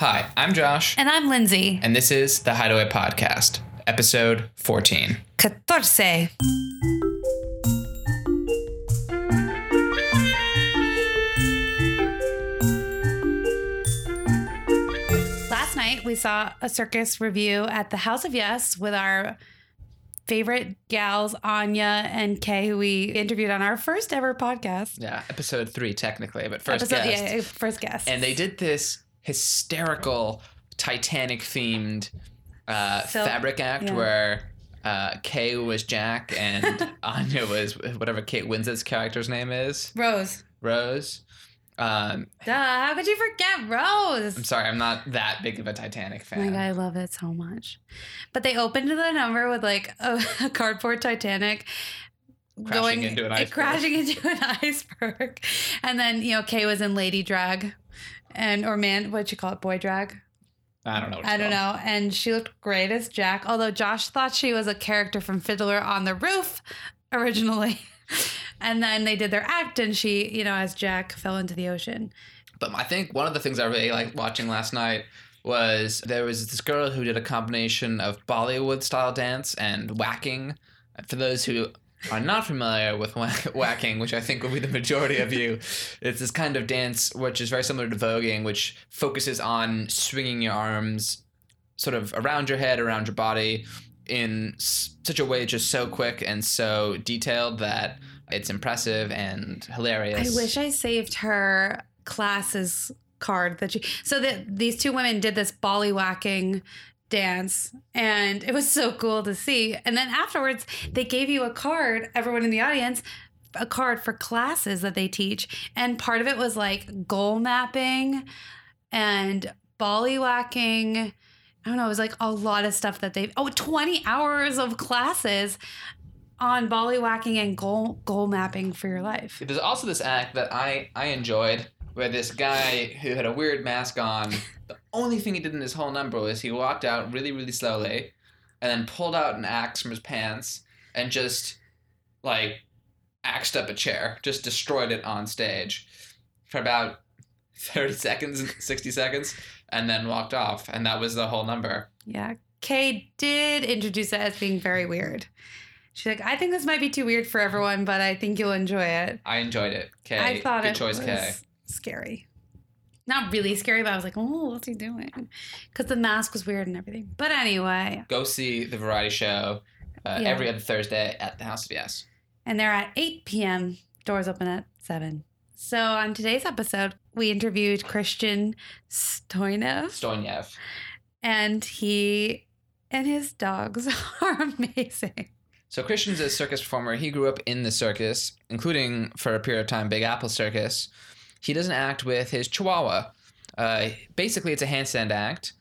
Hi, I'm Josh, And I'm Lyndsay. and this is the Hideaway Podcast, episode 14. Catorce. Last night we saw a circus revue at the House of Yes with our favorite gals, Anya and Kay, who we interviewed on our first ever podcast. Yeah, episode three, technically, but first Episode- guest. yeah, first guest. And they did this hysterical Titanic themed uh, So- fabric act yeah. where uh, Kay was Jack and Anya was whatever Kate Winslet's character's name is, Rose. Rose. Um, Duh, how could you forget Rose? I'm sorry, I'm not that big of a Titanic fan. god, I love it so much. But they opened the number with like a, a cardboard Titanic Crashing into an iceberg. crashing into an iceberg, and then you know Kay was in lady drag, and or man, what you call it, boy drag. I don't know. I don't called. know. And she looked great as Jack, although Josh thought she was a character from Fiddler on the Roof originally. And then they did their act, and she, you know, as Jack fell into the ocean. But I think one of the things I really liked watching last night was there was this girl who did a combination of Bollywood style dance and whacking. For those who are not familiar with whack- whacking, which I think will be the majority of you, it's this kind of dance which is very similar to voguing, which focuses on swinging your arms sort of around your head, around your body in such a way just so quick and so detailed that it's impressive and hilarious. I wish I saved her classes card that she. So that these two women did this bolly whacking dance, and it was so cool to see. And then afterwards, they gave you a card. Everyone in the audience. A card for classes that they teach. And part of it was like goal mapping and whacking. I don't know. It was like a lot of stuff that they. Oh, 20 hours of classes on whacking and goal goal mapping for your life. There's also this act that I I enjoyed where this guy who had a weird mask on, the only thing he did in his whole number was he walked out really really slowly, and then pulled out an axe from his pants and just like axed up a chair, just destroyed it on stage for about thirty seconds, sixty seconds, and then walked off, and that was the whole number. Yeah. Kay did introduce it as being very weird. She's like, I think this might be too weird for everyone, but I think you'll enjoy it. I enjoyed it. Kay, I thought good it choice, was Kay. Scary. Not really scary, but I was like, oh, what's he doing? Because the mask was weird and everything. But anyway, Go see the variety show uh, Yeah. every other Thursday at the House of Yes. and they're at 8 p.m. Doors open at 7. So on today's episode, we interviewed Christian Stoinev, Stoinev. and he and his dogs are amazing. So Christian's a circus performer. He grew up in the circus, including for a period of time Big Apple Circus. He does an act with his Chihuahua. Uh, basically, it's a handstand act,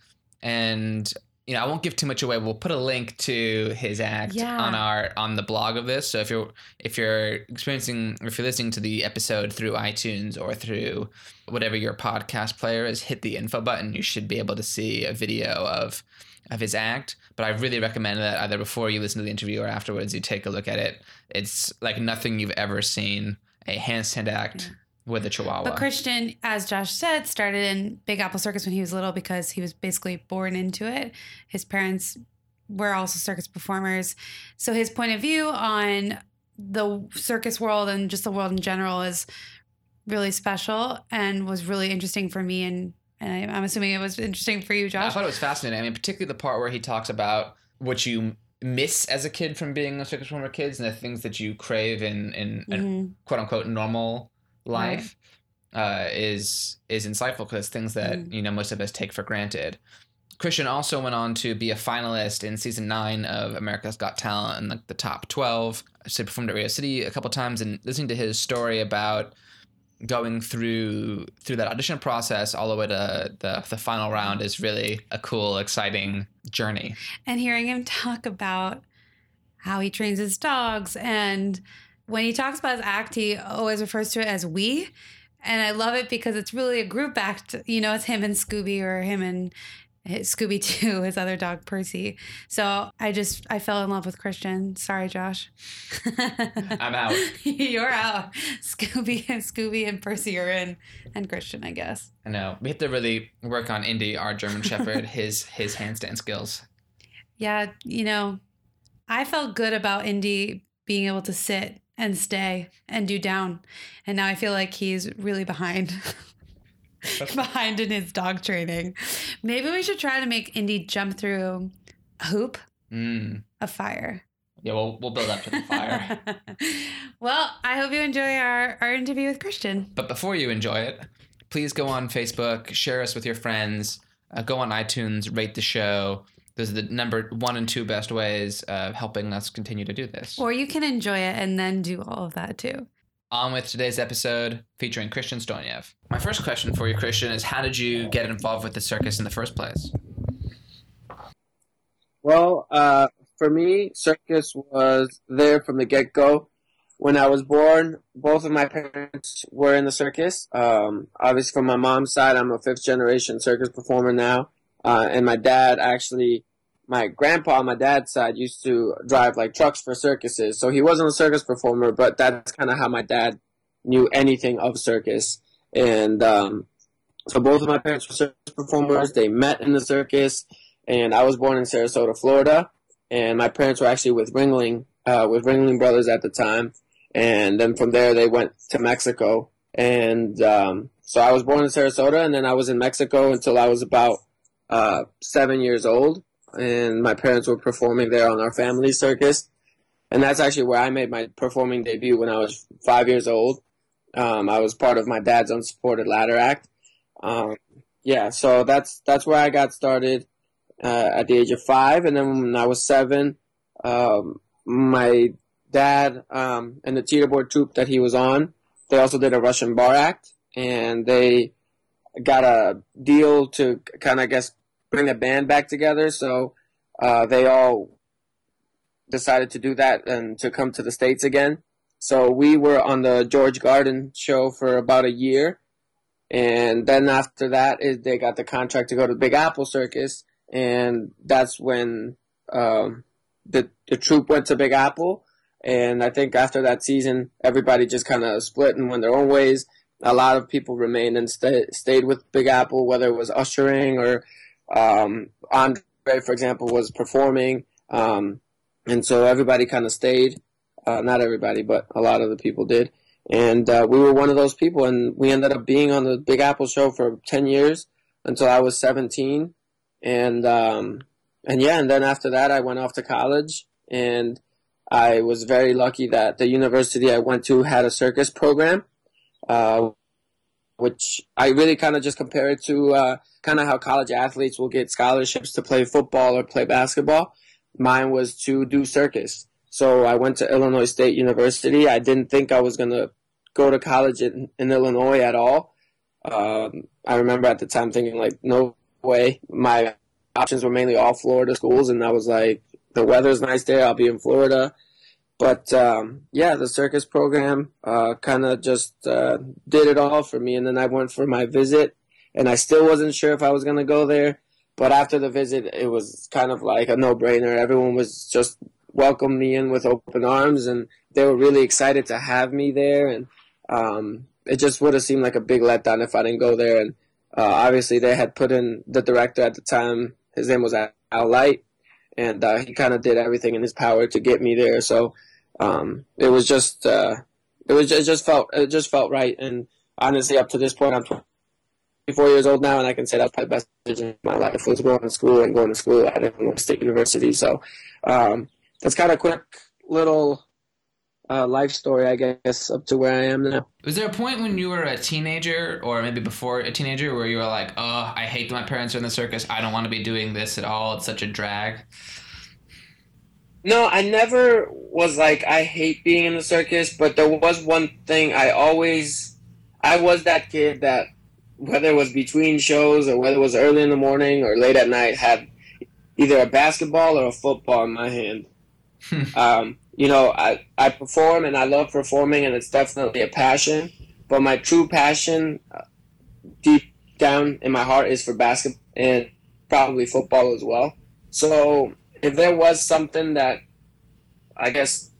and you know I won't give too much away. We'll put a link to his act Yeah. on our on the blog of this. So if you're if you're experiencing or if you're listening to the episode through iTunes or through whatever your podcast player is, hit the info button. You should be able to see a video of of his act. But I really recommend that either before you listen to the interview or afterwards, you take a look at it. It's like nothing you've ever seen. A handstand act with a chihuahua. But Christian, as Josh said, started in Big Apple Circus when he was little because he was basically born into it. His parents were also circus performers. So his point of view on the circus world and just the world in general is really special and was really interesting for me. And, and I, I'm assuming it was interesting for you, Josh. I thought it was fascinating. I mean, particularly the part where he talks about what you miss as a kid from being a circus performer kids and the things that you crave in in a Mhm. quote unquote normal life uh, is is insightful because things that Mm. you know most of us take for granted. Christian also went on to be a finalist in season nine of America's Got Talent in like the top twelve. So he performed at Radio City a couple times, and listening to his story about going through through that audition process all the way to the the final round is really a cool, exciting journey. and hearing him talk about how he trains his dogs and when he talks about his act he always refers to it as we and i love it because it's really a group act you know it's him and scooby or him and Scooby Doo, his other dog Percy. So I just I fell in love with Christian. Sorry, Josh. I'm out. You're out. Scooby and Scooby and Percy are in, and Christian, I guess. I know we have to really work on Indy, our German Shepherd, his his handstand skills. Yeah, you know, I felt good about Indy being able to sit and stay and do down, and now I feel like he's really behind. behind in his dog training. Maybe we should try to make Indy jump through a hoop Mm. of fire. Yeah, we'll we'll build up to the fire. well, I hope you enjoy our, our interview with Christian. But before you enjoy it, please go on Facebook, share us with your friends, uh, go on iTunes, rate the show. Those are the number one and two best ways of helping us continue to do this. Or you can enjoy it and then do all of that too. On with today's episode featuring Christian Stoinev. My first question for you, Christian, is how did you get involved with the circus in the first place? Well, uh, for me, circus was there from the get go. When I was born, both of my parents were in the circus. Um, obviously, from my mom's side, I'm a fifth generation circus performer now. Uh, and my dad actually, my grandpa on my dad's side used to drive like trucks for circuses. So he wasn't a circus performer, but that's kind of how my dad knew anything of circus. And um, so both of my parents were circus performers. They met in the circus and I was born in Sarasota, Florida, and my parents were actually with Ringling, uh, with Ringling Brothers at the time, and then from there they went to Mexico, and um, so I was born in Sarasota, and then I was in Mexico until I was about uh, seven years old, and my parents were performing there on our family circus, and that's actually where I made my performing debut when I was five years old. Um, I was part of my dad's unsupported ladder act. Um, yeah, so that's that's where I got started uh, at the age of five, and then when I was seven, um, my dad um, and the teeter board troupe that he was on, they also did a Russian bar act, and they got a deal to kind of, guess, bring the band back together. So uh, they all decided to do that and to come to the states again. So we were on the George Carden show for about a year, and then after that, is they got the contract to go to Big Apple Circus and that's when um, the the troupe went to Big Apple. And I think after that season, everybody just kind of split and went their own ways. A lot of people remained and sta- stayed with Big Apple, whether it was ushering or um, Andre, for example, was performing. Um, and so everybody kind of stayed. Uh, not everybody, but a lot of the people did. And uh, we were one of those people, and we ended up being on the Big Apple show for 10 years until I was 17 and um, and yeah, and then after that, I went off to college, and I was very lucky that the university I went to had a circus program, uh, which I really kind of just compare it to uh, kind of how college athletes will get scholarships to play football or play basketball. Mine was to do circus. So I went to Illinois State University. I didn't think I was gonna go to college in, in Illinois at all. Um, I remember at the time thinking like, no way. My options were mainly all Florida schools, and I was like, the weather's nice there. I'll be in Florida. But um, yeah, the circus program uh, kind of just uh, did it all for me. And then I went for my visit, and I still wasn't sure if I was going to go there. But after the visit, it was kind of like a no brainer. Everyone was just welcomed me in with open arms, and they were really excited to have me there. And um, it just would have seemed like a big letdown if I didn't go there. And uh, obviously, they had put in the director at the time. His name was Al Light, and uh, he kind of did everything in his power to get me there. So um, it was just, uh, it was it just felt, it just felt right. And honestly, up to this point, I'm 24 years old now, and I can say that's probably the best decision of my life was going to school and going to school at Illinois State University. So um, that's kind of quick little uh, life story, I guess, up to where I am now. Was there a point when you were a teenager, or maybe before a teenager, where you were like, "Oh, I hate that my parents are in the circus. I don't want to be doing this at all. It's such a drag." No, I never was like I hate being in the circus, but there was one thing I always I was that kid that whether it was between shows or whether it was early in the morning or late at night had either a basketball or a football in my hand. um, you know, I, I perform and I love performing and it's definitely a passion, but my true passion uh, deep down in my heart is for basketball and probably football as well. So if there was something that I guess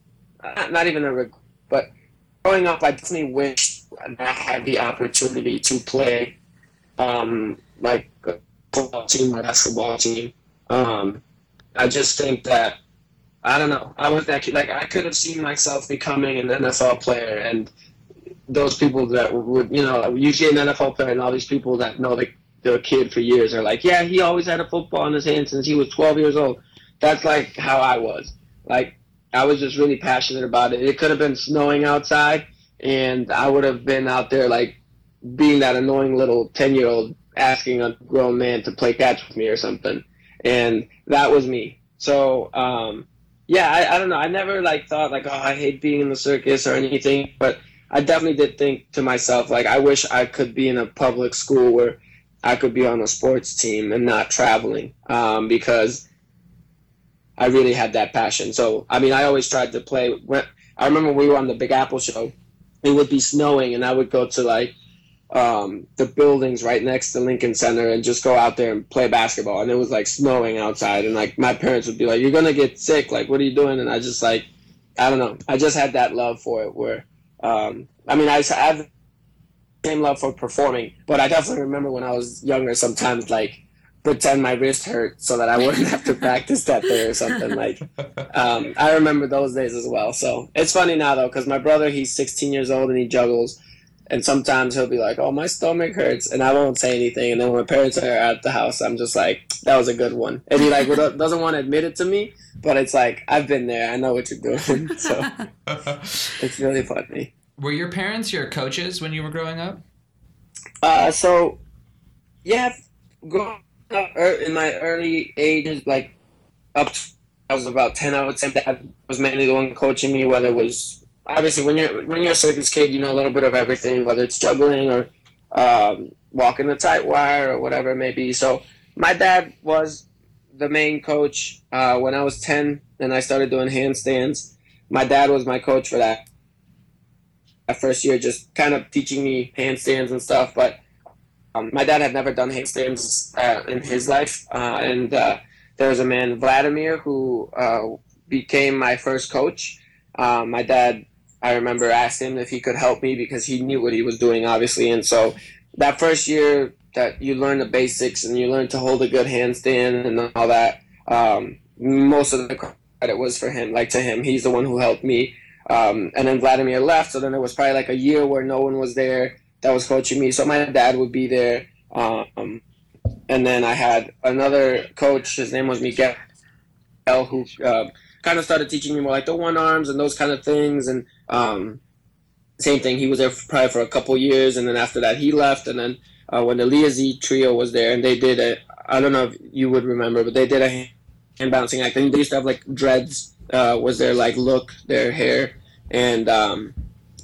not even a regret, but growing up, I definitely wish I had the opportunity to play um, like a football team or basketball team. Um, I just think that I don't know. I was that kid. Like I could have seen myself becoming an NFL player, and those people that would, you know, usually an NFL player, and all these people that know the the kid for years are like, yeah, he always had a football in his hand since he was 12 years old. That's like how I was. Like I was just really passionate about it. It could have been snowing outside, and I would have been out there like being that annoying little 10 year old asking a grown man to play catch with me or something. And that was me. So, um, yeah, I, I don't know. I never like thought like, oh, I hate being in the circus or anything, but I definitely did think to myself, like, I wish I could be in a public school where I could be on a sports team and not traveling um, because I really had that passion. So, I mean, I always tried to play. When, I remember we were on the Big Apple show, it would be snowing, and I would go to like um, the buildings right next to Lincoln Center and just go out there and play basketball. And it was like snowing outside, and like my parents would be like, "You're gonna get sick. Like, what are you doing?" And I just like, I don't know. I just had that love for it. Where, um, I mean, I have same love for performing, but I definitely remember when I was younger, sometimes like pretend my wrist hurt so that I wouldn't have to practice that day or something. Like, um, I remember those days as well. So it's funny now though, because my brother, he's 16 years old and he juggles. And sometimes he'll be like, "Oh, my stomach hurts," and I won't say anything. And then when my parents are at the house, I'm just like, "That was a good one." And he like doesn't want to admit it to me, but it's like I've been there. I know what you're doing. So it's really funny. Were your parents your coaches when you were growing up? Uh, so yeah, growing in my early ages, like up to I was about ten, I would say that was mainly the one coaching me. Whether it was obviously when you're when you're a circus kid, you know a little bit of everything, whether it's juggling or um, walking the tight wire or whatever it may be. So my dad was the main coach uh, when I was ten, and I started doing handstands. My dad was my coach for that. That first year, just kind of teaching me handstands and stuff, but um, my dad had never done handstands uh, in his life, uh, and uh, there was a man, Vladimir, who uh, became my first coach. Um, my dad, I remember, asked him if he could help me because he knew what he was doing, obviously. And so that first year that you learn the basics and you learn to hold a good handstand and all that, um, most of the credit was for him, like to him. He's the one who helped me. Um, and then Vladimir left, so then there was probably like a year where no one was there that was coaching me. So my dad would be there. Um, and then I had another coach. His name was Miguel, who uh, kind of started teaching me more like the one arms and those kind of things. And um, same thing, he was there for, probably for a couple years, and then after that he left. And then uh, when the Leah Z trio was there, and they did it. I don't know if you would remember, but they did a hand bouncing act. And they used to have like dreads. Uh, was their like look, their hair, and um,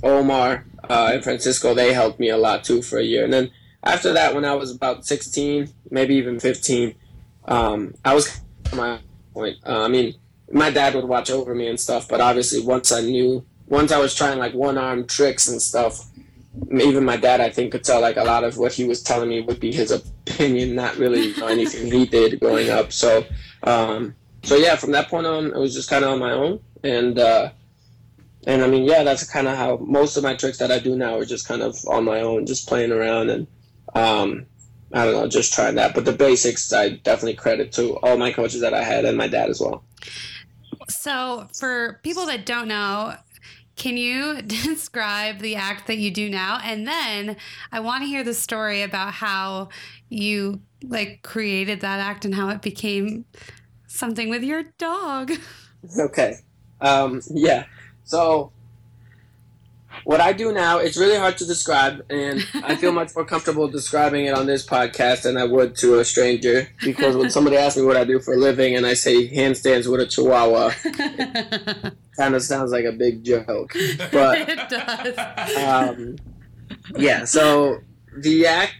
Omar uh, and Francisco, they helped me a lot too for a year. And then after that, when I was about 16, maybe even 15, um, I was my point. Uh, I mean, my dad would watch over me and stuff, but obviously once I knew, once I was trying like one arm tricks and stuff, even my dad, I think, could tell like a lot of what he was telling me would be his opinion, not really you know, anything he did growing up. So, um, so yeah, from that point on, it was just kind of on my own, and uh, and I mean, yeah, that's kind of how most of my tricks that I do now are just kind of on my own, just playing around and um, I don't know, just trying that. But the basics, I definitely credit to all my coaches that I had and my dad as well. So, for people that don't know, can you describe the act that you do now? And then I want to hear the story about how you like created that act and how it became something with your dog. Okay. Um, yeah. So what I do now, it's really hard to describe, and I feel much more comfortable describing it on this podcast than I would to a stranger. Because when somebody asks me what I do for a living and I say handstands with a chihuahua, kind of sounds like a big joke. But it does. Um, yeah, so the act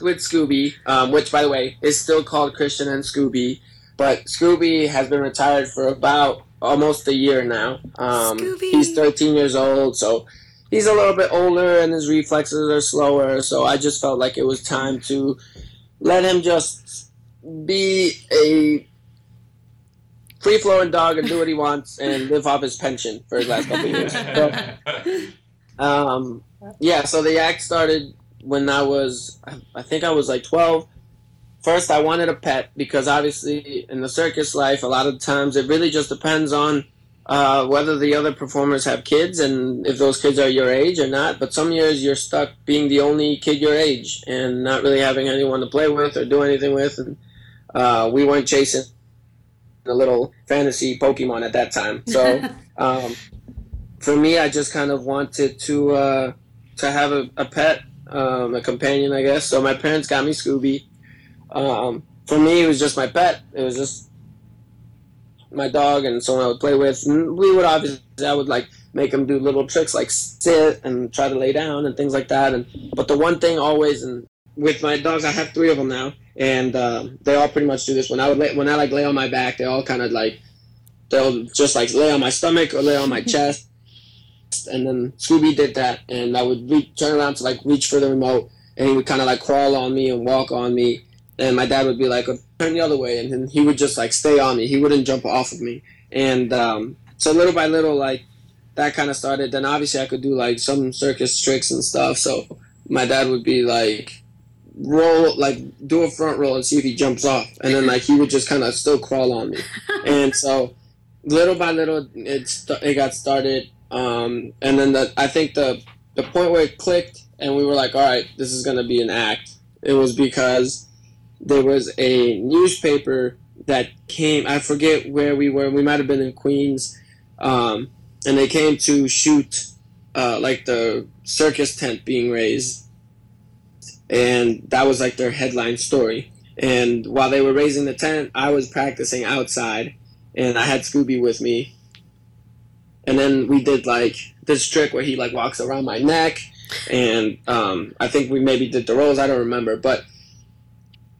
with Scooby, um, which by the way is still called Christian and Scooby, but Scooby has been retired for about almost a year now. Um, he's 13 years old, so he's a little bit older and his reflexes are slower. So I just felt like it was time to let him just be a free flowing dog and do what he wants and live off his pension for his last couple of years. So, um, yeah, so the act started when I was, I think I was like 12. First, I wanted a pet because obviously in the circus life, a lot of times it really just depends on uh, whether the other performers have kids and if those kids are your age or not. But some years you're stuck being the only kid your age and not really having anyone to play with or do anything with. And uh, we weren't chasing a little fantasy Pokemon at that time. So um, for me, I just kind of wanted to uh, to have a, a pet, um, a companion, I guess. So my parents got me Scooby. Um, for me, it was just my pet. It was just my dog and someone I would play with. And we would obviously, I would like make him do little tricks like sit and try to lay down and things like that. And but the one thing always, and with my dogs, I have three of them now, and uh, they all pretty much do this. When I would lay, when I like lay on my back, they all kind of like they'll just like lay on my stomach or lay on my chest. And then Scooby did that, and I would re- turn around to like reach for the remote, and he would kind of like crawl on me and walk on me, and my dad would be like, "Turn the other way," and then he would just like stay on me. He wouldn't jump off of me, and um, so little by little, like that kind of started. Then obviously I could do like some circus tricks and stuff. So my dad would be like, roll like do a front roll and see if he jumps off, and then like he would just kind of still crawl on me, and so little by little it st- it got started. Um, and then the, I think the the point where it clicked and we were like, all right, this is gonna be an act. It was because there was a newspaper that came. I forget where we were. We might have been in Queens, um, and they came to shoot uh, like the circus tent being raised, and that was like their headline story. And while they were raising the tent, I was practicing outside, and I had Scooby with me. And then we did like this trick where he like walks around my neck, and um, I think we maybe did the rolls. I don't remember, but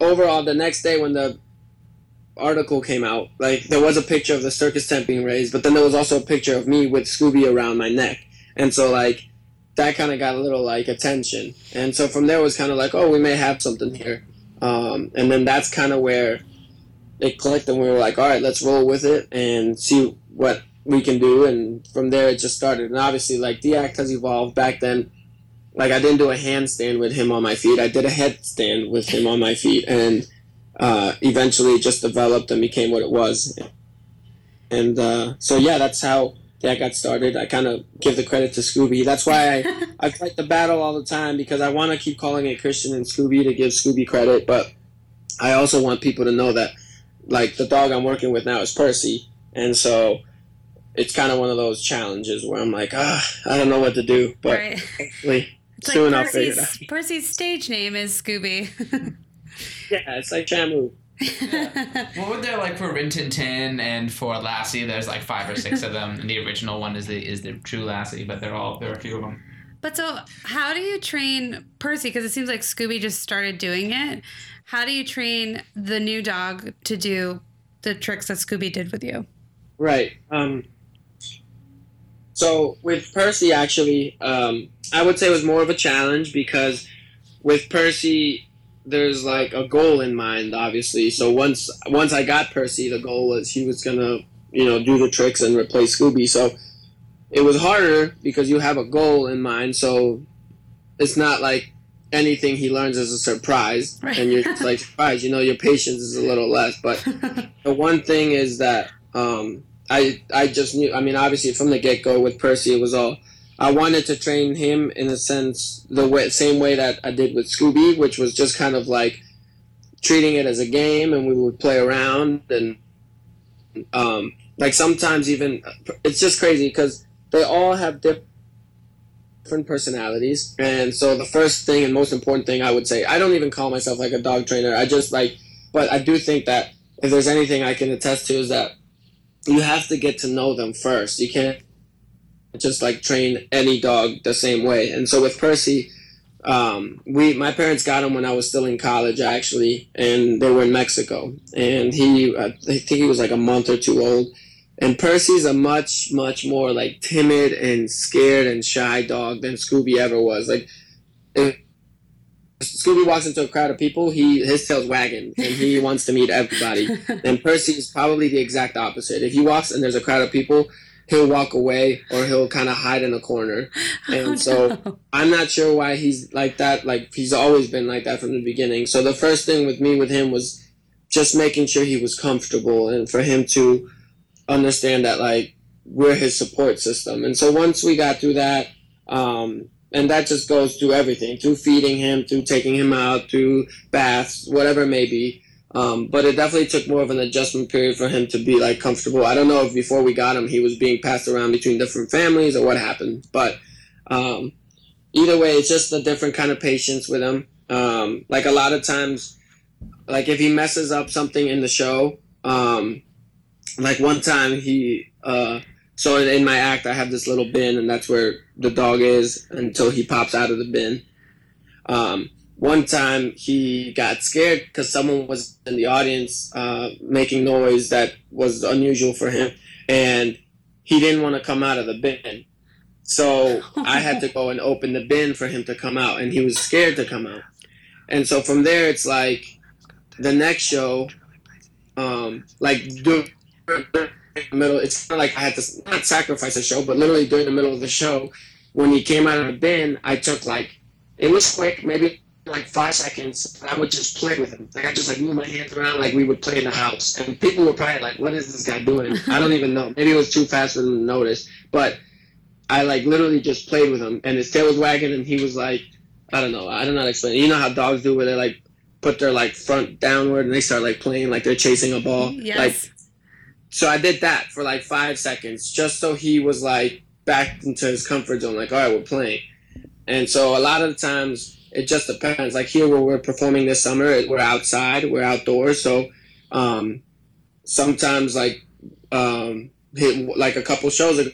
overall, the next day when the article came out, like there was a picture of the circus tent being raised, but then there was also a picture of me with Scooby around my neck, and so like that kind of got a little like attention, and so from there it was kind of like, oh, we may have something here, um, and then that's kind of where it clicked, and we were like, all right, let's roll with it and see what we can do, and from there it just started, and obviously like the act has evolved. Back then, like I didn't do a handstand with him on my feet, I did a headstand with him on my feet, and uh, eventually it just developed and became what it was. And uh, so yeah, that's how that got started. I kind of give the credit to Scooby. That's why I, I fight the battle all the time because I want to keep calling it Christian and Scooby to give Scooby credit, but I also want people to know that like the dog I'm working with now is Percy, and so it's kind of one of those challenges where I'm like, ah, I don't know what to do, but Right. hopefully soon like I'll figure it out. Percy's, Percy's stage name is Scooby. Yeah, it's like Shamu. What were there like for Rin Tin Tin and for Lassie? There's like five or six of them, and the original one is the is the true Lassie, but they're all there are a few of them. But so, how do you train Percy? Because it seems like Scooby just started doing it. How do you train the new dog to do the tricks that Scooby did with you? Right. Um, so with Percy, actually, um, I would say it was more of a challenge because with Percy, there's like a goal in mind, obviously. So once once I got Percy, the goal was he was gonna, you know, do the tricks and replace Scooby. So it was harder because you have a goal in mind. So it's not like anything he learns is a surprise, Right. and you're just like surprised. You know, your patience is a little less, but the one thing is that um, I I just knew. I mean, obviously from the get go with Percy, it was all. I wanted to train him in a sense the way, same way that I did with Scooby, which was just kind of like treating it as a game, and we would play around and um, like sometimes even it's just crazy because they all have different personalities, and so the first thing and most important thing I would say, I don't even call myself like a dog trainer. I just like, but I do think that if there's anything I can attest to is that you have to get to know them first. You can't just like train any dog the same way. And so with Percy, um, we my parents got him when I was still in college actually, and they were in Mexico. And he, I think he was like a month or two old. And Percy's a much much more like timid and scared and shy dog than Scooby ever was. Like if Scooby walks into a crowd of people, he his tail's wagging and he wants to meet everybody. And Percy is probably the exact opposite. If he walks and there's a crowd of people, he'll walk away or he'll kind of hide in a corner. And Oh, so no. I'm not sure why he's like that. Like he's always been like that from the beginning. So the first thing with me with him was just making sure he was comfortable and for him to understand that like we're his support system. And so once we got through that, um, and that just goes through everything, through feeding him, through taking him out, through baths, whatever it may be. Um, but it definitely took more of an adjustment period for him to be like comfortable. I don't know if before we got him he was being passed around between different families or what happened, but um, either way, it's just a different kind of patience with him. Um, like a lot of times, like if he messes up something in the show, um, like one time he, uh, so in, in my act I have this little bin and that's where the dog is until he pops out of the bin. Um, one time he got scared because someone was in the audience uh, making noise that was unusual for him, and he didn't want to come out of the bin. So I had to go and open the bin for him to come out, and he was scared to come out. And so from there, it's like the next show, um, like the middle, it's of like I had to not sacrifice a show, but literally during the middle of the show, when he came out of the bin, I took like it was quick, maybe like five seconds. I would just play with him. Like I just like move my hands around like we would play in the house, and people were probably like, "What is this guy doing?" I don't even know. Maybe it was too fast for them to notice, but I like literally just played with him, and his tail was wagging, and he was like, I don't know, I don't know how to explain. It. You know how dogs do, where they like put their like front downward and they start like playing like they're chasing a ball. yes. Like so I did that for like five seconds, just so he was like back into his comfort zone. Like, all right, we're playing. And so a lot of the times it just depends. Like here, where we're performing this summer, we're outside, we're outdoors. So um, sometimes, like um, hit, like a couple shows ago,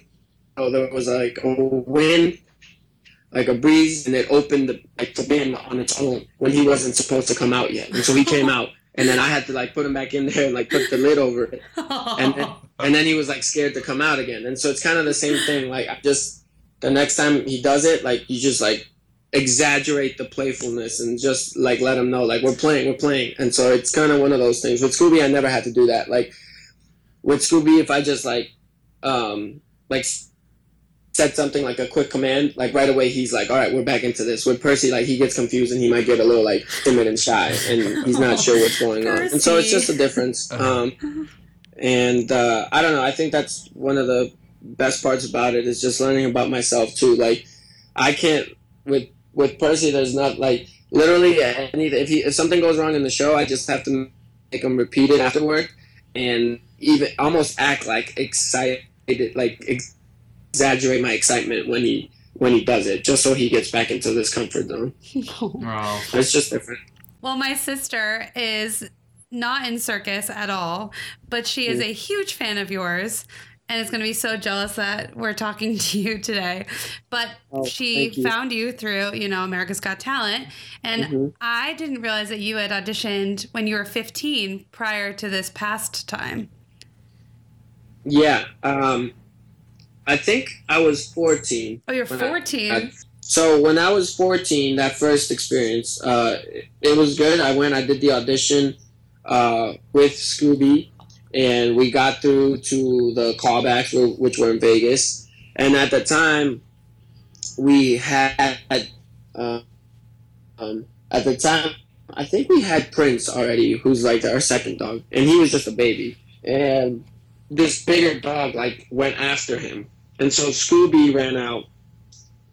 there was like a wind, like a breeze, and it opened the, like the bin on its own when he wasn't supposed to come out yet. And so he came out, and then I had to like put him back in there and like put the lid over it. And then, and then he was like scared to come out again. And so it's kind of the same thing. Like I just the next time he does it like you just like exaggerate the playfulness and just like let him know like we're playing we're playing. And so it's kind of one of those things. With scooby i never had to do that. Like with scooby if i just like um like said something like a quick command like right away he's like all right we're back into this with percy like he gets confused and he might get a little like timid and shy and he's not sure what's going on and so it's just a difference um and uh, I don't know. I think that's one of the best parts about it is just learning about myself too. Like I can't with with Percy. There's not like literally any if he if something goes wrong in the show, I just have to make him repeat it afterward and even almost act like excited, like ex- exaggerate my excitement when he when he does it, just so he gets back into this comfort zone. Oh. It's just different. Well, my sister is not in circus at all, but she is a huge fan of yours and is going to be so jealous that we're talking to you today. But Oh, she you. found you through, you know, America's Got Talent. And Mhm. I didn't realize that you had auditioned when you were 15 prior to this past time. Yeah. Um, I think I was 14. Oh, you're When I- 14. I- So when I was 14, that first experience, uh, it, it was good. I went, I did the audition uh, with Scooby, and we got through to the callbacks, which were in Vegas. And at the time, we had, uh, um, at the time, I think we had Prince already, who's like our second dog, and he was just a baby. And this bigger dog like went after him, and so Scooby ran out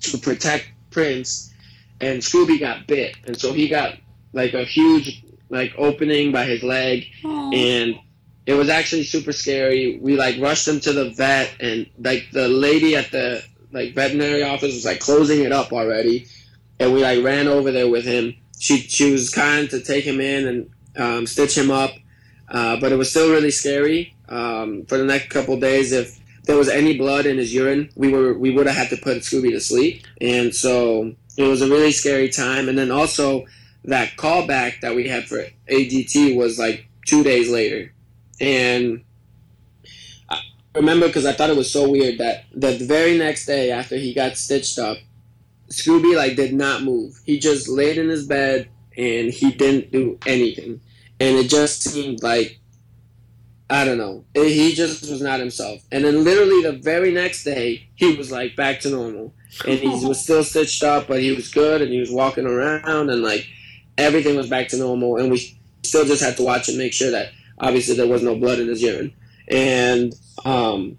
to protect Prince, and Scooby got bit, and so he got like a huge like opening by his leg, Aw. and it was actually super scary. We like rushed him to the vet, and like the lady at the like veterinary office was like closing it up already, and we like ran over there with him. She she was kind to take him in and um, stitch him up, uh, but it was still really scary. Um, for the next couple days, if there was any blood in his urine, we were we would have had to put Scooby to sleep, and so it was a really scary time. And then also that callback that we had for AGT was like two days later, and I remember because I thought it was so weird that the very next day after he got stitched up, Scooby like did not move. He just laid in his bed and he didn't do anything, and it just seemed like I don't know. He just was not himself. And then literally the very next day, he was like back to normal, and he was still stitched up, but he was good, and he was walking around, and like everything was back to normal, and we still just had to watch and make sure that obviously there was no blood in his urine. And um,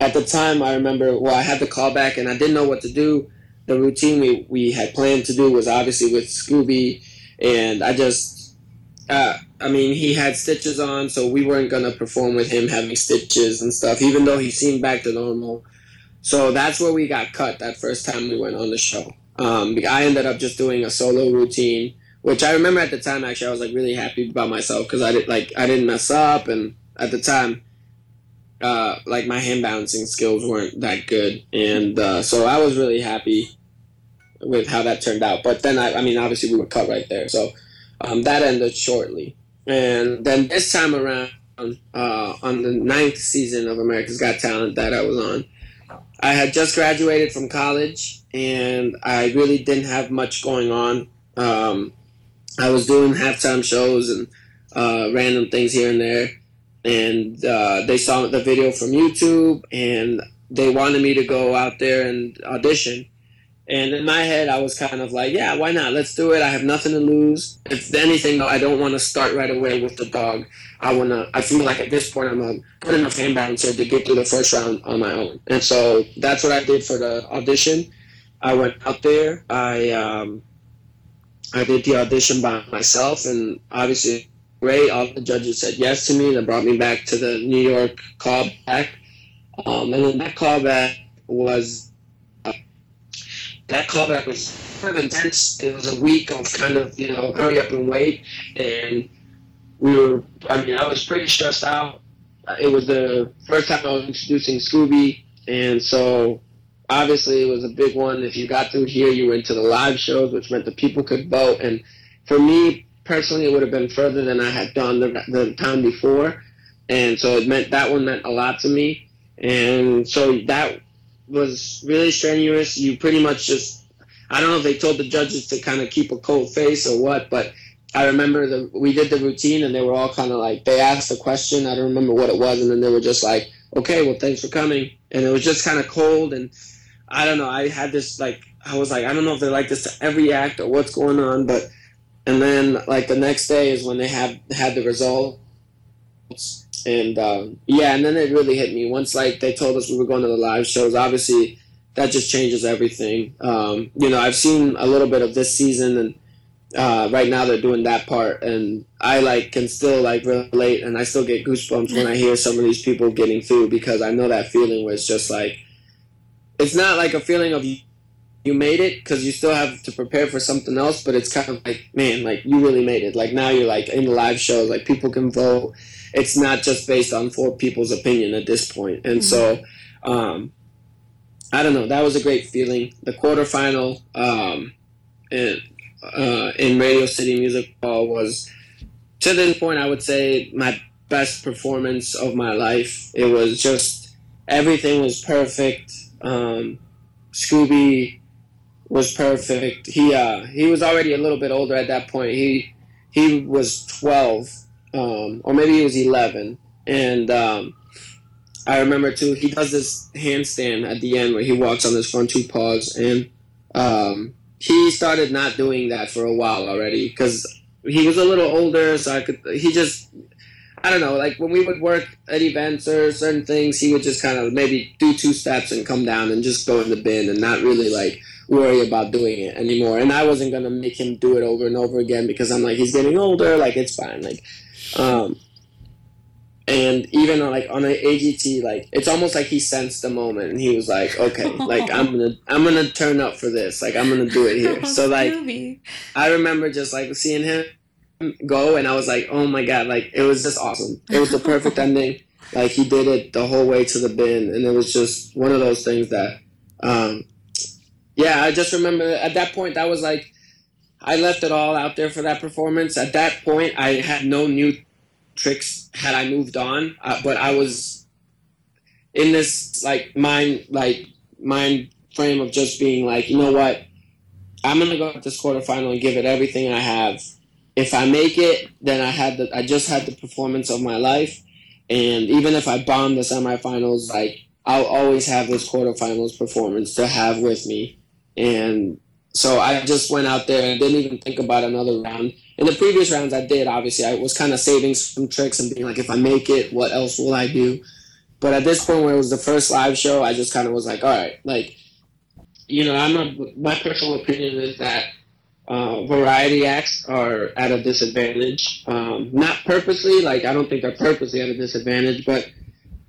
at the time, I remember, well, I had the call back, and I didn't know what to do. The routine we, we had planned to do was obviously with Scooby, and I just, uh, I mean, he had stitches on, so we weren't gonna perform with him having stitches and stuff, even though he seemed back to normal. So that's where we got cut that first time we went on the show. Um, I ended up just doing a solo routine, which I remember at the time. Actually, I was like really happy about myself because I did like I didn't mess up, and at the time, uh, like my hand balancing skills weren't that good, and uh, so I was really happy with how that turned out. But then I, I mean, obviously we were cut right there, so um, that ended shortly. And then this time around, uh, on the ninth season of America's Got Talent that I was on, I had just graduated from college, and I really didn't have much going on. Um, I was doing halftime shows and uh, random things here and there and uh, they saw the video from YouTube, and they wanted me to go out there and audition. And in my head, I was kind of like, yeah, why not? Let's do it. I have nothing to lose. If anything, though, I don't want to start right away with the dog. I want to. I feel like at this point, I'm a good enough hand balancer to get through the first round on my own. And so that's what I did for the audition. I went out there. I um, I did the audition by myself, and obviously great. All the judges said yes to me. That brought me back to the New York callback. Um, and then that callback was that callback was kind of intense. It was a week of kind of you know hurry up and wait, and we were. I mean, I was pretty stressed out. Uh, it was the first time I was introducing Scooby, and so obviously it was a big one. If you got through here, you were into the live shows, which meant the people could vote. And for me personally, it would have been further than I had done the, the time before, and so it meant that one meant a lot to me, and so that was really strenuous. You pretty much just I don't know if they told the judges to kind of keep a cold face or what, but I remember the we did the routine and they were all kind of like they asked a question. I don't remember what it was, and then they were just like, "Okay, well, thanks for coming," and it was just kind of cold and I don't know. I had this like I was like I don't know if they like this to every act or what's going on, but and then like the next day is when they had had the results and um, yeah and then it really hit me. Once like they told us we were going to the live shows obviously that just changes everything. Um, you know i've seen a little bit of this season and uh, right now they're doing that part. And i like can still like relate and i still get goosebumps when i hear some of these people getting through because i know that feeling where it's just like it's not like a feeling of you made it because you still have to prepare for something else but it's kind of like man like you really made it. Like now you're like in the live show like people can vote it's not just based on four people's opinion at this point and mm-hmm. so um, i don't know that was a great feeling the quarterfinal um, in, uh, in radio city music hall was to this point i would say my best performance of my life it was just everything was perfect um, scooby was perfect. He uh, he was already a little bit older at that point. He he was twelve, um, or maybe he was eleven, and um, I remember too. He does this handstand at the end where he walks on his front two paws, and um, he started not doing that for a while already because he was a little older. So I could he just I don't know, like when we would work at events or certain things, he would just kind of maybe do two steps and come down and just go in the bin and not really like worry about doing it anymore. And I wasn't gonna make him do it over and over again because I'm like, he's getting older, like it's fine. Like um and even like on an AGT, like it's almost like he sensed the moment and he was like, Okay, like I'm gonna I'm gonna turn up for this. Like I'm gonna do it here. so like I remember just like seeing him go and I was like, Oh my god, like it was just awesome. It was the perfect ending. Like he did it the whole way to the bin and it was just one of those things that um yeah, I just remember at that point that was like I left it all out there for that performance. At that point, I had no new tricks had I moved on, uh, but I was in this like mind like mind frame of just being like, you know what, I'm gonna go at this quarterfinal and give it everything I have. If I make it, then I had the I just had the performance of my life, and even if I bomb the semifinals, like I'll always have this quarterfinals performance to have with me, and so I just went out there and didn't even think about another round. In the previous rounds, I did obviously. I was kind of saving some tricks and being like, if I make it, what else will I do? But at this point, where it was the first live show, I just kind of was like, all right, like you know, I'm a, my personal opinion is that uh, variety acts are at a disadvantage. Um, not purposely, like I don't think they're purposely at a disadvantage, but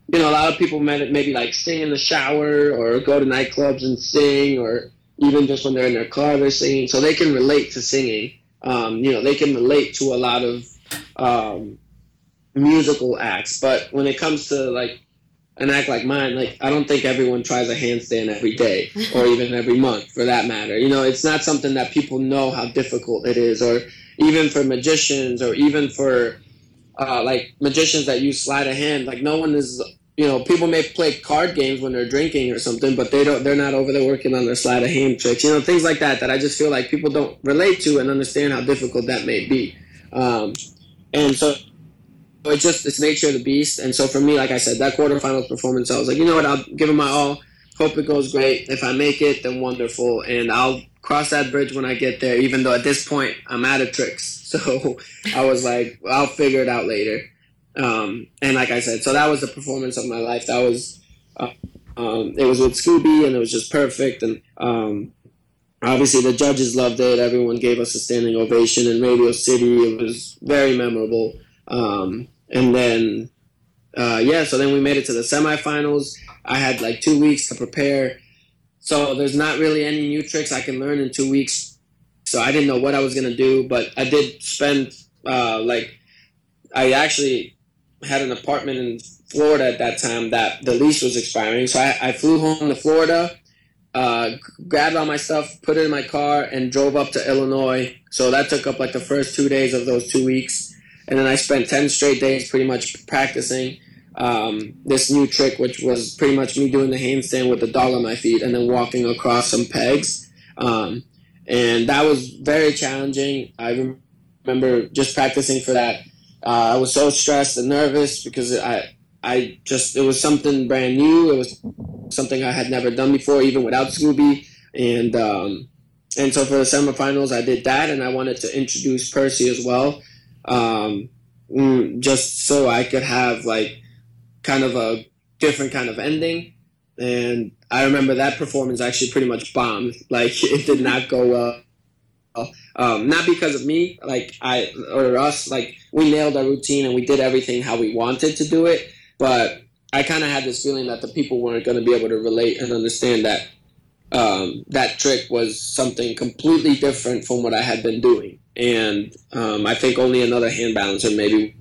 you know, a lot of people maybe like sing in the shower or go to nightclubs and sing, or even just when they're in their car they're singing, so they can relate to singing. Um, you know, they can relate to a lot of um, musical acts, but when it comes to like an act like mine, like I don't think everyone tries a handstand every day or even every month for that matter. You know, it's not something that people know how difficult it is, or even for magicians or even for uh, like magicians that use sleight of hand. Like no one is, you know, people may play card games when they're drinking or something, but they don't. They're not over there working on their sleight of hand tricks. You know, things like that that I just feel like people don't relate to and understand how difficult that may be. Um, and so it's just it's nature of the beast. And so for me, like I said, that quarterfinals performance, I was like, you know what, I'll give it my all. Hope it goes great. If I make it, then wonderful. And I'll cross that bridge when I get there. Even though at this point I'm out of tricks, so I was like, I'll figure it out later. Um, and like I said, so that was the performance of my life. That was uh, um, it was with Scooby, and it was just perfect. And um, obviously the judges loved it. Everyone gave us a standing ovation in Radio City. It was very memorable. Um, and then, uh, yeah, so then we made it to the semifinals. I had like two weeks to prepare. So there's not really any new tricks I can learn in two weeks. So I didn't know what I was to do, but I did spend, uh, like, I actually had an apartment in Florida at that time that the lease was expiring. So I, I flew home to Florida, uh, grabbed all my stuff, put it in my car, and drove up to Illinois. So that took up like the first two days of those two weeks and then I spent ten straight days pretty much practicing um, this new trick, which was pretty much me doing the handstand with the dog on my feet and then walking across some pegs. Um, and that was very challenging. I remember just practicing for that. Uh, I was so stressed and nervous because I, I just it was something brand new. It was something I had never done before, even without Scooby. And um, and so for the semifinals, I did that, and I wanted to introduce Percy as well um, mm, just so I could have like kind of a different kind of ending. And I remember that performance actually pretty much bombed. Like it did not go well. Um, not because of me, like I or us, like we nailed our routine and we did everything how we wanted to do it. But I kind of had this feeling that the people weren't going to be able to relate and understand that um, that trick was something completely different from what I had been doing and um, I think only another hand balancer maybe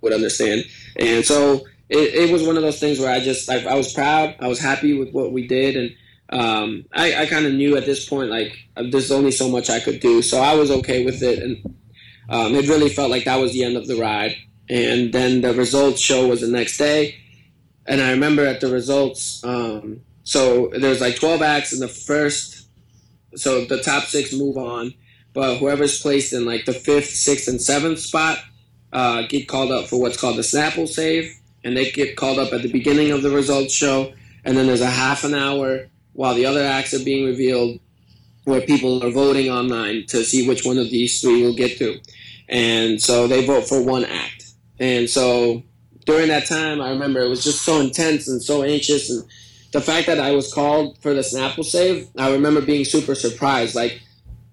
would understand. And so it, it was one of those things where I just I, I was proud, I was happy with what we did, and um, I, I kind of knew at this point like there's only so much I could do, so I was okay with it, and um, it really felt like that was the end of the ride. And then the results show was the next day, and I remember at the results, um, so there's like 12 acts in the first, so the top six move on. But whoever's placed in like the fifth, sixth, and seventh spot uh, get called up for what's called the Snapple save, and they get called up at the beginning of the results show, and then there's a half an hour while the other acts are being revealed, where people are voting online to see which one of these three will get through, and so they vote for one act, and so during that time, I remember it was just so intense and so anxious, and the fact that I was called for the Snapple save, I remember being super surprised, like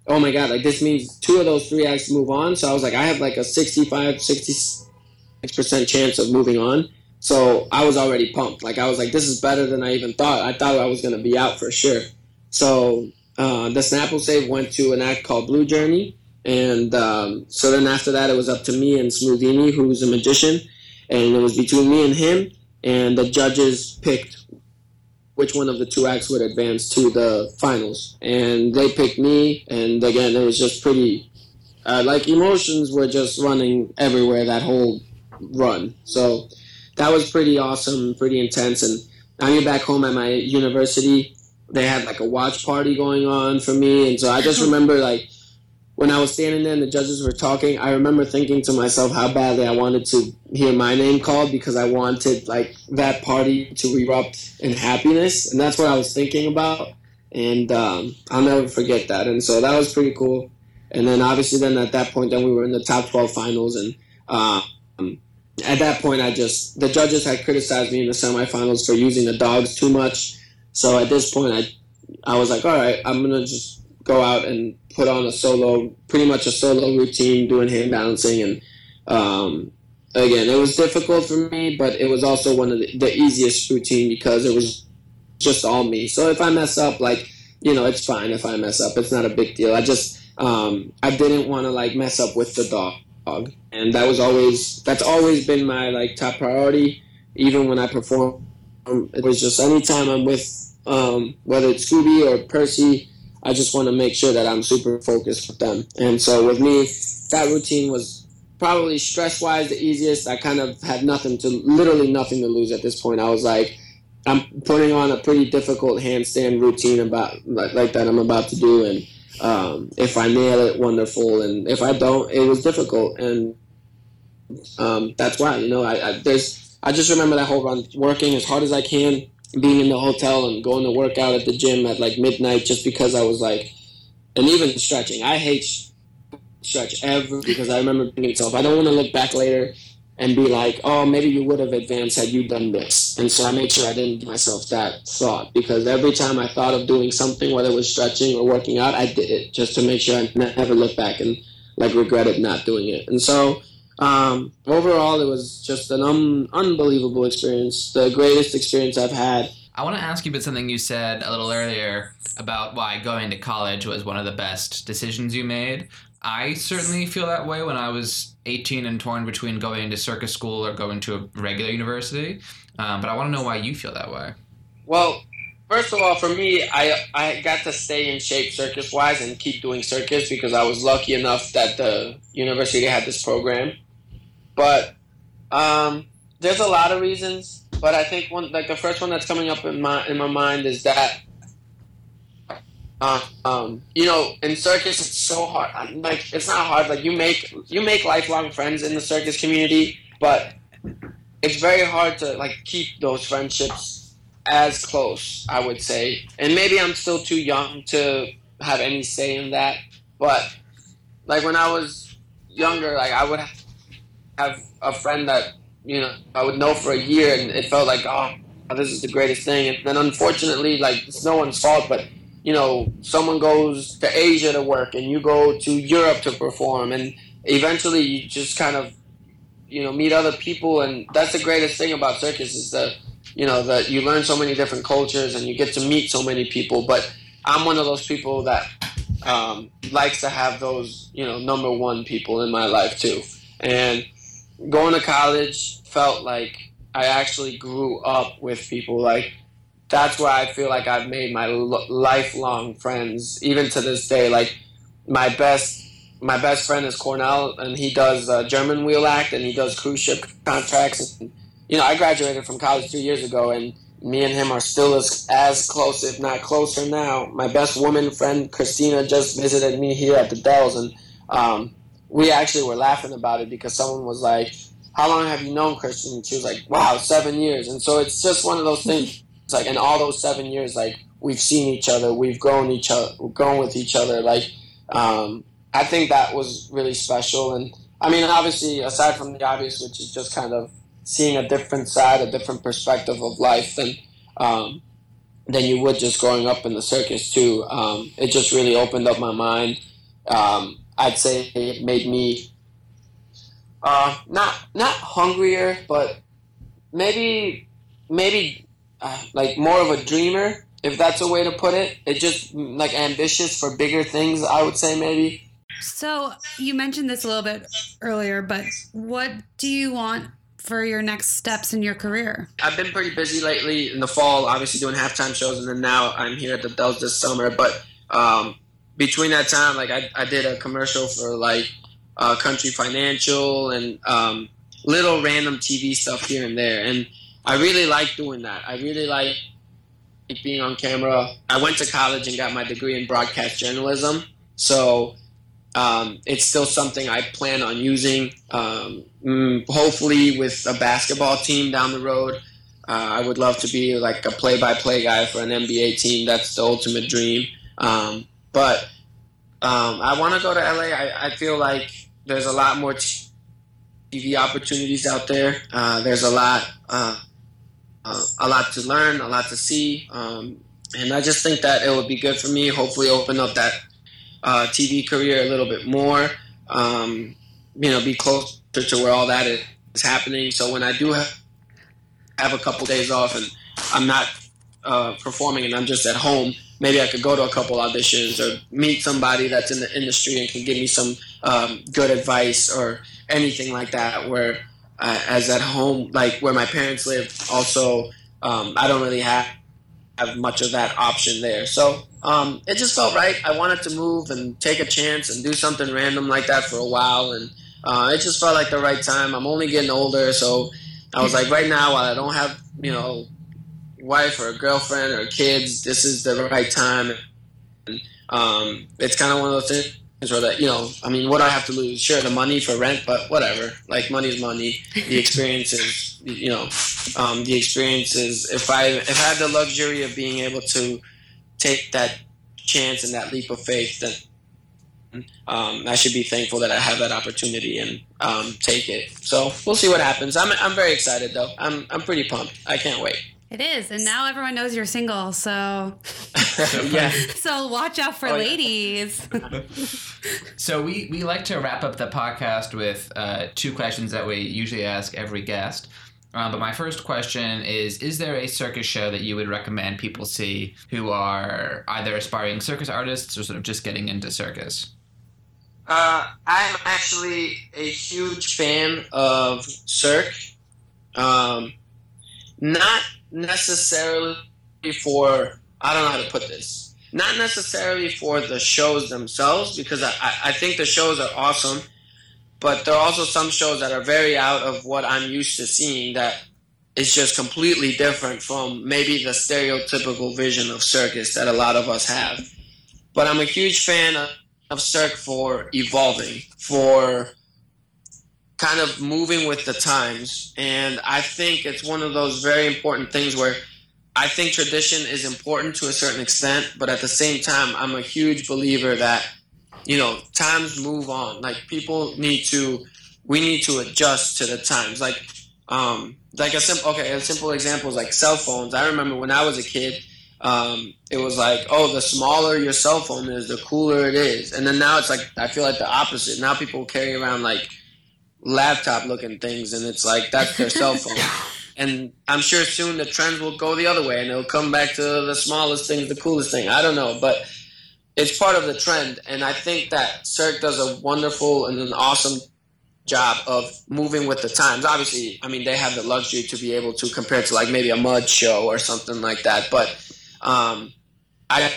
oh my god, like this means two of those three acts move on. So I was like, I have like a 65, 66% chance of moving on. So I was already pumped. Like I was like, this is better than I even thought. I thought I was gonna be out for sure. So uh, the Snapple save went to an act called Blue Journey, and um, so then after that, it was up to me and Smoothini, who's a magician, and it was between me and him. And the judges picked which one of the two acts would advance to the finals. And they picked me, and again, it was just pretty. Uh, like emotions were just running everywhere that whole run. So that was pretty awesome, pretty intense. And now you're back home at my university. They had like a watch party going on for me, and so I just remember like when I was standing there and the judges were talking, I remember thinking to myself how badly I wanted to hear my name called because I wanted like that party to erupt in happiness, and that's what I was thinking about. And um, I'll never forget that. And so that was pretty cool. And then obviously, then at that point, then we were in the top twelve finals, and um, at that point, I just the judges had criticized me in the semifinals for using the dogs too much. So at this point, I I was like, all right, I'm gonna just go out and put on a solo, pretty much a solo routine, doing hand balancing, and um, again, it was difficult for me, but it was also one of the, the easiest routine because it was just all me. So if I mess up, like you know, it's fine if I mess up. It's not a big deal. I just um, I didn't want to like mess up with the dog, and that was always that's always been my like top priority. Even when I perform, it was just anytime I'm with um, whether it's Scooby or Percy, I just want to make sure that I'm super focused with them. And so with me, that routine was probably stress wise the easiest. I kind of had nothing to literally nothing to lose at this point. I was like, I'm putting on a pretty difficult handstand routine about like, like that I'm about to do, and um, if I nail it, wonderful, and if I don't, it was difficult, and um, that's why you know I, I there's I just remember that whole run working as hard as I can, being in the hotel and going to work out at the gym at like midnight just because I was like, and even stretching. I hate stretch ever because I remember thinking myself, I don't want to look back later and be like, oh, maybe you would have advanced had you done this. And so I made sure I didn't give myself that thought because every time I thought of doing something, whether it was stretching or working out, I did it just to make sure I never look back and like regretted not doing it. And so um, overall, it was just an un- unbelievable experience, the greatest experience I've had. I want to ask you about something you said a little earlier about why going to college was one of the best decisions you made. I certainly feel that way when I was 18 and torn between going to circus school or going to a regular university. Um, but I want to know why you feel that way. Well, first of all, for me, I I got to stay in shape circus wise and keep doing circus because I was lucky enough that the university had this program. But um, there's a lot of reasons, but I think one like the first one that's coming up in my in my mind is that uh, um, you know, in circus, it's so hard. Like, it's not hard. Like, you make you make lifelong friends in the circus community, but it's very hard to like keep those friendships as close. I would say, and maybe I'm still too young to have any say in that. But like when I was younger, like I would have a friend that you know I would know for a year, and it felt like, oh, this is the greatest thing. And then unfortunately, like it's no one's fault, but you know, someone goes to Asia to work and you go to Europe to perform, and eventually you just kind of, you know, meet other people, and that's the greatest thing about circus is that, you know, that you learn so many different cultures and you get to meet so many people. But I'm one of those people that um, likes to have those, you know, number one people in my life too, and going to college felt like I actually grew up with people like that's where I feel like I've made my lifelong friends, even to this day. Like my best, my best friend is Cornell, and he does uh, German wheel act, and he does cruise ship contracts. And, you know, I graduated from college two years ago, and me and him are still as as close, if not closer now. My best woman friend Christina just visited me here at the Dells, and um, we actually were laughing about it because someone was like, "How long have you known Christian?" And she was like, "Wow, seven years." And so it's just one of those things it's like in all those seven years, like we've seen each other, we've grown each other, grown with each other. Like um, I think that was really special. And I mean, obviously, aside from the obvious, which is just kind of seeing a different side, a different perspective of life than um, than you would just growing up in the circus too. Um, it just really opened up my mind. Um, I'd say it made me uh, not not hungrier, but maybe maybe uh, like more of a dreamer, if that's a way to put it. It just like ambitious for bigger things. I would say maybe. So you mentioned this a little bit earlier, but what do you want for your next steps in your career? I've been pretty busy lately in the fall, obviously doing halftime shows, and then now I'm here at the Dells this summer. But um, between that time, like I, I did a commercial for like uh, Country Financial and um, little random TV stuff here and there, and I really like doing that. I really like being on camera. I went to college and got my degree in broadcast journalism, so um, it's still something I plan on using. Um, mm, hopefully, with a basketball team down the road. Uh, I would love to be like a play-by-play guy for an NBA team. That's the ultimate dream. Um, but um, I want to go to LA. I, I, feel like there's a lot more TV opportunities out there. Uh, there's a lot, uh, uh, a lot to learn, a lot to see, um, and I just think that it would be good for me. Hopefully, open up that uh, TV career a little bit more. Um, you know, be closer to where all that is happening. So when I do have have a couple days off and I'm not uh, performing and I'm just at home, maybe I could go to a couple auditions or meet somebody that's in the industry and can give me some um, good advice or anything like that. Where uh, as at home, like where my parents live, also um, I don't really have have much of that option there. So um, it just felt right. I wanted to move and take a chance and do something random like that for a while, and uh, it just felt like the right time. I'm only getting older, so I was like, right now, while I don't have, you know, wife or a girlfriend or kids, this is the right time. And, um, it's kind of one of those things where that, you know, I mean, what do I have to lose? Sure, the money for rent, but whatever. Like, money is money. The experience is, you know, um, the experience is, if I, if I had the luxury of being able to take that chance and that leap of faith, then um, I should be thankful that I have that opportunity and um, take it. So we'll see what happens. I'm, I'm very excited though. I'm, I'm pretty pumped. I can't wait. It is, and now everyone knows you're single. So yeah. So watch out for oh, ladies. Yeah. so we we like to wrap up the podcast with uh, two questions that we usually ask every guest. Um, but my first question is Is there a circus show that you would recommend people see who are either aspiring circus artists or sort of just getting into circus? Uh, I'm actually a huge fan of Cirque. Um, not necessarily for, I don't know how to put this, not necessarily for the shows themselves, because I, I think the shows are awesome, but there are also some shows that are very out of what I'm used to seeing that is just completely different from maybe the stereotypical vision of circus that a lot of us have. But I'm a huge fan of of Cirque for evolving, for kind of moving with the times. And I think it's one of those very important things where I think tradition is important to a certain extent, but at the same time, I'm a huge believer that, you know, times move on. Like people need to, we need to adjust to the times. Like, um, like a simple, okay, a simple example is like cell phones. I remember when I was a kid, um, it was like, oh, the smaller your cell phone is, the cooler it is. And then now it's like, I feel like the opposite. Now people carry around like laptop looking things, and it's like that's their cell phone. And I'm sure soon the trends will go the other way, and it'll come back to the smallest thing, the coolest thing. I don't know, but it's part of the trend. And I think that Cirque does a wonderful and an awesome job of moving with the times. Obviously, I mean, they have the luxury to be able to compare to like maybe a mud show or something like that, but um, I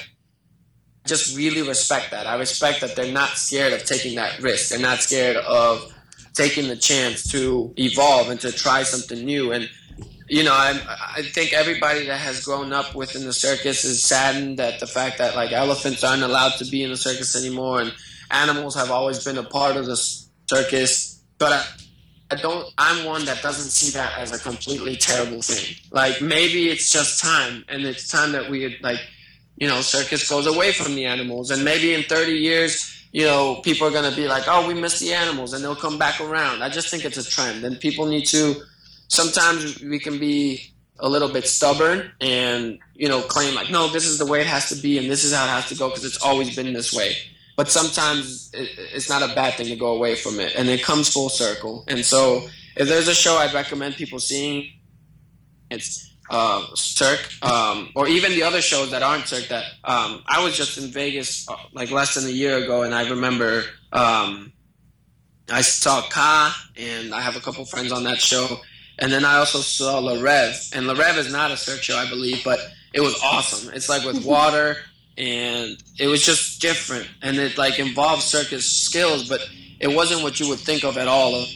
just really respect that. I respect that they're not scared of taking that risk. They're not scared of taking the chance to evolve and to try something new. And you know, I, I think everybody that has grown up within the circus is saddened at the fact that like elephants aren't allowed to be in the circus anymore, and animals have always been a part of the circus. But I, I don't. I'm one that doesn't see that as a completely terrible thing. Like maybe it's just time, and it's time that we like, you know, circus goes away from the animals, and maybe in 30 years, you know, people are gonna be like, oh, we miss the animals, and they'll come back around. I just think it's a trend, and people need to. Sometimes we can be a little bit stubborn and you know claim like, no, this is the way it has to be, and this is how it has to go because it's always been this way but sometimes it, it's not a bad thing to go away from it, and it comes full circle. And so, if there's a show I'd recommend people seeing, it's uh, Cirque, um, or even the other shows that aren't Cirque. That um, I was just in Vegas uh, like less than a year ago, and I remember um, I saw Ka, and I have a couple friends on that show. And then I also saw Le Rêve, and Le Rêve is not a Cirque show, I believe, but it was awesome. It's like with water and it was just different and it like involved circus skills but it wasn't what you would think of at all of,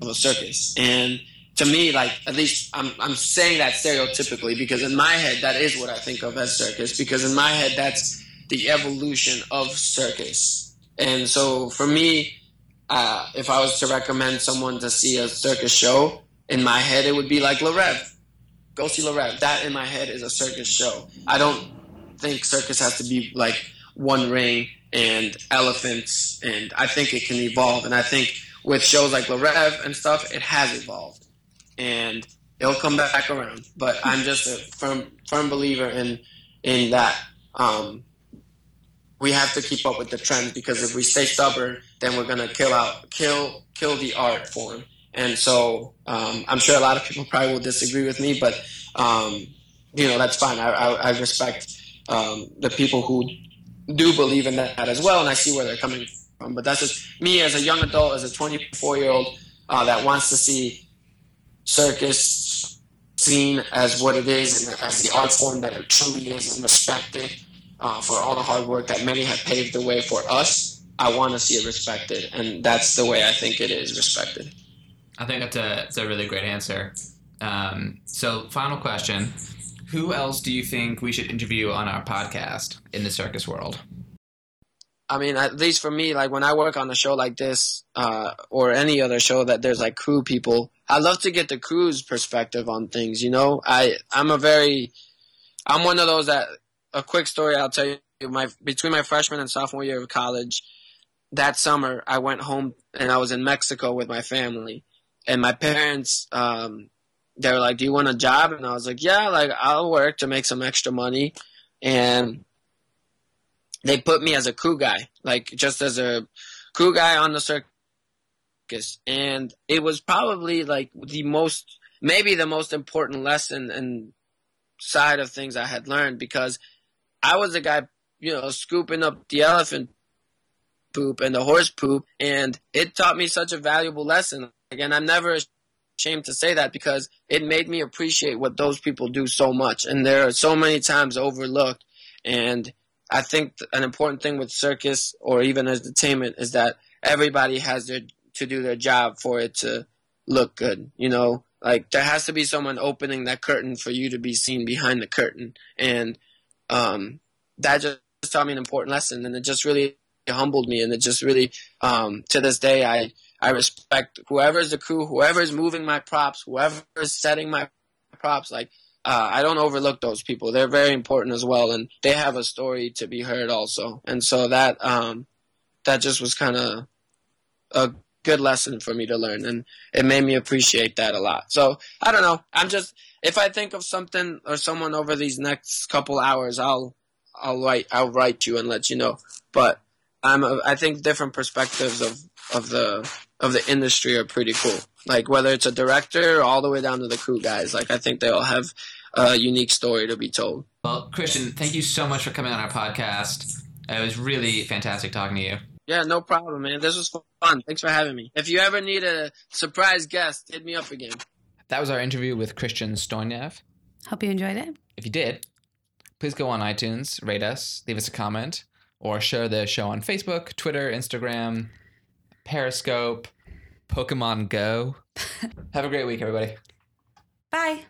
of a circus and to me, like at least I'm I'm saying that stereotypically because in my head that is what I think of as circus because in my head that's the evolution of circus. And so for me, uh, if I was to recommend someone to see a circus show, in my head it would be like Le Rêve. Go see Le Rêve. That in my head is a circus show. I don't think circus has to be like one ring and elephants, and I think it can evolve. And I think with shows like Le Rêve and stuff, it has evolved, and it'll come back around. But I'm just a firm firm believer in in that. Um, we have to keep up with the trends because if we stay stubborn, then we're gonna kill out kill kill the art form. And so um, I'm sure a lot of people probably will disagree with me, but um, you know that's fine. I, I, I respect um, the people who do believe in that as well, and I see where they're coming from. But that's just me as a young adult, as a 24 year old uh, that wants to see circus seen as what it is and as the art form that it truly is and respected uh, for all the hard work that many have paved the way for us. I want to see it respected, and that's the way I think it is respected. I think that's a, that's a really great answer. Um, so, final question Who else do you think we should interview on our podcast in the circus world? I mean, at least for me, like when I work on a show like this, uh, or any other show that there's like crew people, I love to get the crew's perspective on things. You know, I I'm a very, I'm one of those that. A quick story I'll tell you. My between my freshman and sophomore year of college, that summer I went home and I was in Mexico with my family, and my parents, um, they were like, "Do you want a job?" And I was like, "Yeah, like I'll work to make some extra money," and they put me as a crew guy, like just as a crew guy on the circus. And it was probably like the most, maybe the most important lesson and side of things I had learned because I was a guy, you know, scooping up the elephant poop and the horse poop. And it taught me such a valuable lesson. Again, I'm never ashamed to say that because it made me appreciate what those people do so much. And they're so many times overlooked. And I think an important thing with circus or even entertainment is that everybody has their to do their job for it to look good. You know, like there has to be someone opening that curtain for you to be seen behind the curtain, and um, that just taught me an important lesson, and it just really humbled me, and it just really um, to this day I I respect whoever's the crew, whoever's moving my props, whoever's setting my props, like uh, I don't overlook those people. They're very important as well, and they have a story to be heard also. And so that um, that just was kind of a good lesson for me to learn, and it made me appreciate that a lot. So I don't know. I'm just if I think of something or someone over these next couple hours, I'll I'll write I'll write you and let you know. But I'm a, I think different perspectives of of the of the industry are pretty cool. Like whether it's a director all the way down to the crew guys. Like I think they all have a unique story to be told. Well, Christian, thank you so much for coming on our podcast. It was really fantastic talking to you. Yeah, no problem, man. This was fun. Thanks for having me. If you ever need a surprise guest, hit me up again. That was our interview with Christian Stoinev. Hope you enjoyed it. If you did, please go on iTunes, rate us, leave us a comment, or share the show on Facebook, Twitter, Instagram, Periscope, Pokemon Go. Have a great week, everybody. Bye.